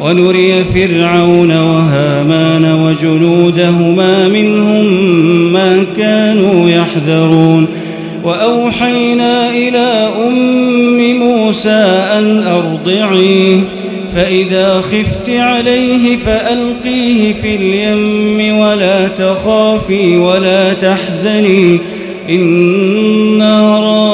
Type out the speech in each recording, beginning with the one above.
ونري فرعون وهامان وجنودهما منهم ما كانوا يحذرون. وأوحينا إلى أم موسى أن أرضعيه فإذا خفت عليه فألقيه في اليم ولا تخافي ولا تحزني. إنا رادوه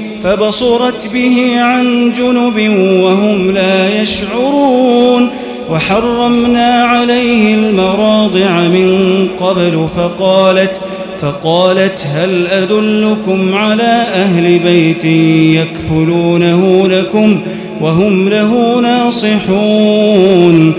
فبصرت به عن جنب وهم لا يشعرون وحرمنا عليه المراضع من قبل فقالت فقالت هل أدلكم على أهل بيت يكفلونه لكم وهم له ناصحون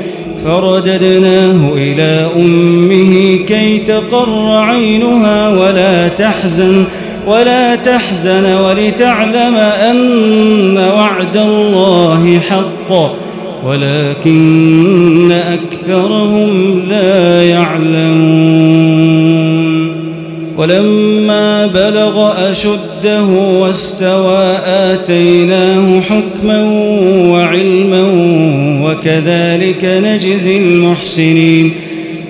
فرددناه إلى أمه كي تقر عينها ولا تحزن ولا تحزن ولتعلم أن وعد الله حق ولكن أكثرهم لا يعلمون. ولما بلغ أشده واستوى آتيناه حكما وعلما وكذلك نجزي المحسنين.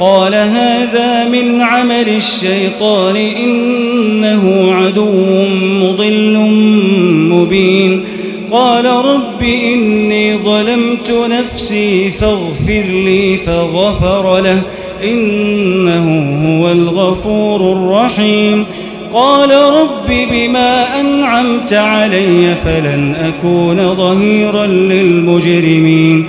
قال هذا من عمل الشيطان إنه عدو مضل مبين. قال رب إني ظلمت نفسي فاغفر لي فغفر له إنه هو الغفور الرحيم. قال رب بما أنعمت علي فلن أكون ظهيرا للمجرمين.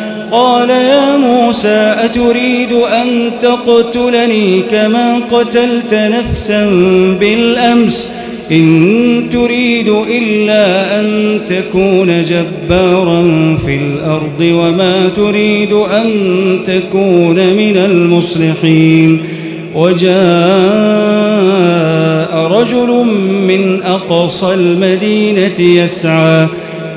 قال يا موسى أتريد أن تقتلني كما قتلت نفسا بالأمس؟ إن تريد إلا أن تكون جبارا في الأرض وما تريد أن تكون من المصلحين. وجاء رجل من أقصى المدينة يسعى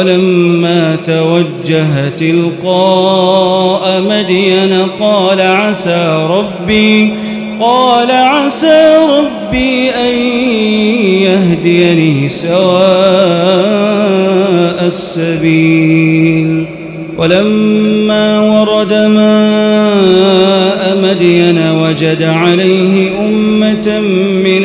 ولما توجه تلقاء مدين قال عسى ربي قال عسى ربي أن يهديني سواء السبيل. ولما ورد ماء مدين وجد عليه أمة من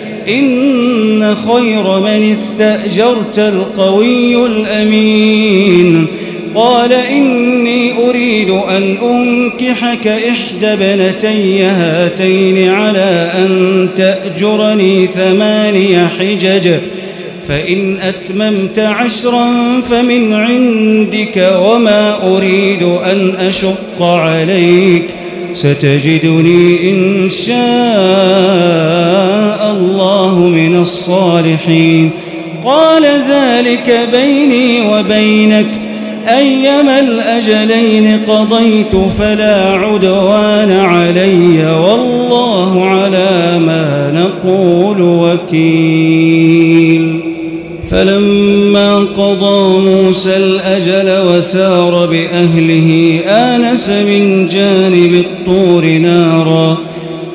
إن خير من استأجرت القوي الأمين. قال إني أريد أن أنكحك إحدى بنتي هاتين على أن تأجرني ثماني حجج. فإن أتممت عشرا فمن عندك وما أريد أن أشق عليك. ستجدني إن شاء الصالحين. قال ذلك بيني وبينك. أيما الأجلين قضيت فلا عدوان علي والله على ما نقول وكيل. فلما قضى موسى الأجل وسار بأهله آنس من جانب الطور نارا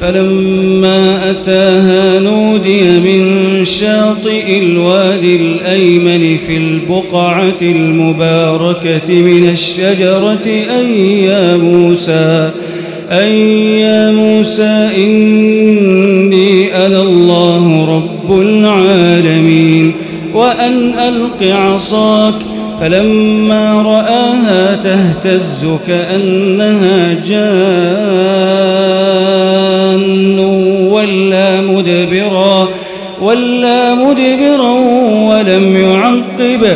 فلما أتاها نودي من شاطئ الوادي الأيمن في البقعة المباركة من الشجرة أي يا موسى أي يا موسى إني أنا الله رب العالمين. وأن ألق عصاك فلما رآها تهتز كأنها جان. ولا مدبرا ولا مدبرا ولم يعقب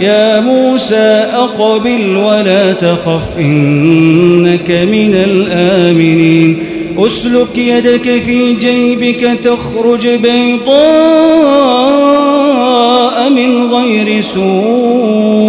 يا موسى أقبل ولا تخف إنك من الآمنين أسلك يدك في جيبك تخرج بيضاء من غير سوء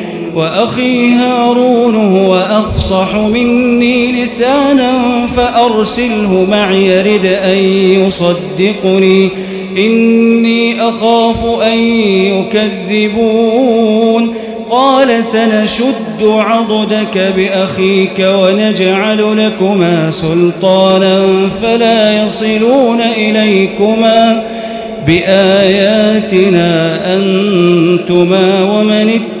وأخي هارون هو أفصح مني لسانا فأرسله معي يرد أن يصدقني. إني أخاف أن يكذبون. قال سنشد عضدك بأخيك ونجعل لكما سلطانا فلا يصلون إليكما. بآياتنا أنتما ومن اتبعكما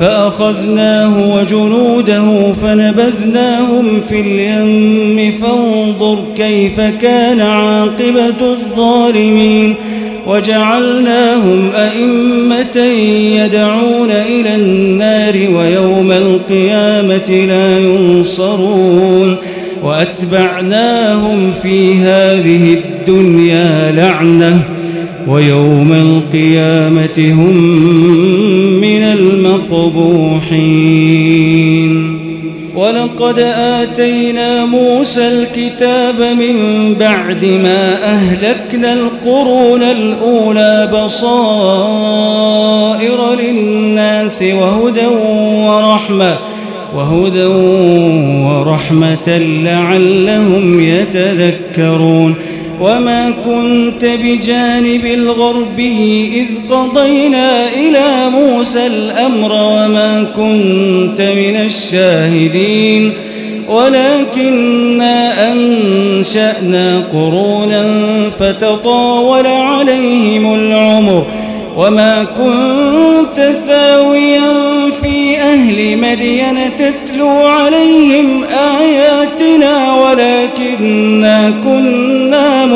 فأخذناه وجنوده فنبذناهم في اليم فانظر كيف كان عاقبة الظالمين وجعلناهم أئمة يدعون إلى النار ويوم القيامة لا ينصرون وأتبعناهم في هذه الدنيا لعنة ويوم القيامة هم من المقبوحين. ولقد آتينا موسى الكتاب من بعد ما أهلكنا القرون الأولى بصائر للناس وهدى ورحمة وهدى ورحمة لعلهم يتذكرون. وما كنت بجانب الغربي إذ قضينا إلى موسى الأمر وما كنت من الشاهدين. ولكننا أنشأنا قرونا فتطاول عليهم العمر. وما كنت ثاويا في أهل مدين تتلو عليهم آياتنا. ولكننا كنا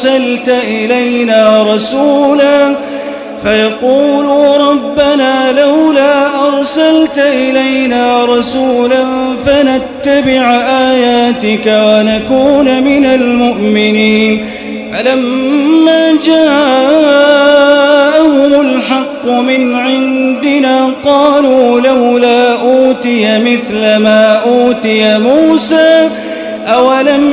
أرسلت إلينا رسولا فيقولوا ربنا لولا أرسلت إلينا رسولا فنتبع آياتك ونكون من المؤمنين فلما جاءهم الحق من عندنا قالوا لولا أوتي مثل ما أوتي موسى أولم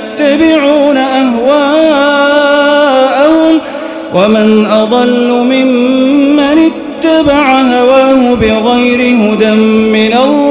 يتبعون أهواءهم ومن أضل ممن اتبع هواه بغير هدى من الله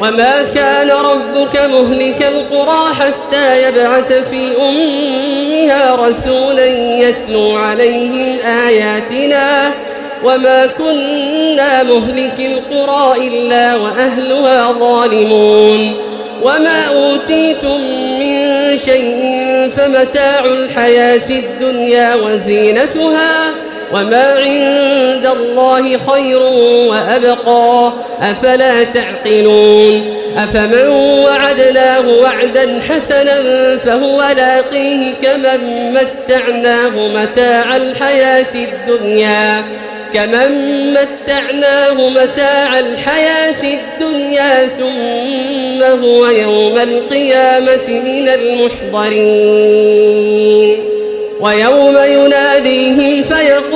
وما كان ربك مهلك القرى حتى يبعث في أمها رسولا يتلو عليهم آياتنا وما كنا مهلك القرى إلا وأهلها ظالمون وما أوتيتم من شيء فمتاع الحياة الدنيا وزينتها وما عند الله خير وأبقى. أفلا تعقلون؟ أفمن وعدناه وعدا حسنا فهو لاقيه كمن متعناه متاع الحياة الدنيا. كمن متعناه متاع الحياة الدنيا ثم هو يوم القيامة من المحضرين. ويوم يناديهم فيقول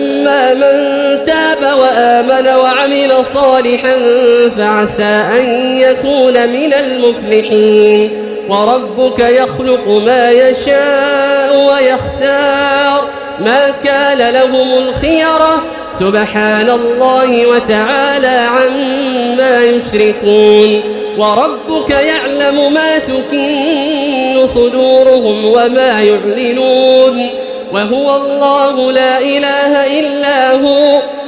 وآمن وعمل صالحا فعسى أن يكون من المفلحين. وربك يخلق ما يشاء ويختار. ما كان لهم الخيرة سبحان الله وتعالى عما يشركون. وربك يعلم ما تكن صدورهم وما يعلنون. وهو الله لا إله إلا هو.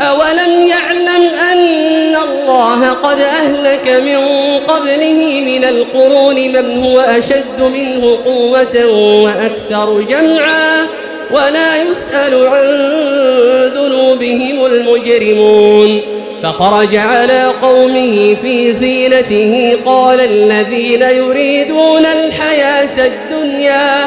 أولم يعلم أن الله قد أهلك من قبله من القرون من هو أشد منه قوة وأكثر جمعا ولا يسأل عن ذنوبهم المجرمون. فخرج على قومه في زينته قال الذين يريدون الحياة الدنيا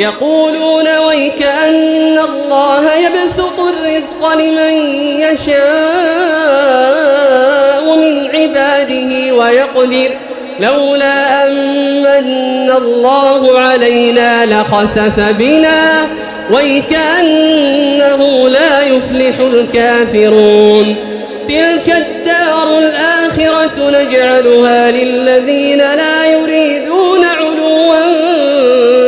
يقولون ويك أن الله يبسط الرزق لمن يشاء من عباده ويقدر. لولا أمن الله علينا لخسف بنا. ويكأنه لا يفلح الكافرون. تلك الدار الآخرة نجعلها للذين لا يريدون علوا.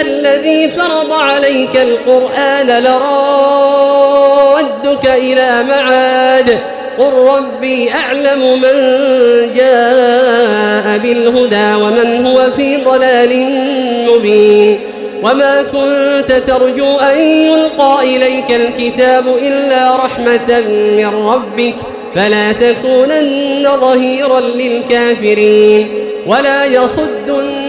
الذي فرض عليك القرآن لرادك إلى معاد. قل ربي أعلم من جاء بالهدى ومن هو في ضلال مبين. وما كنت ترجو أن يلقى إليك الكتاب إلا رحمة من ربك. فلا تكونن ظهيرا للكافرين. ولا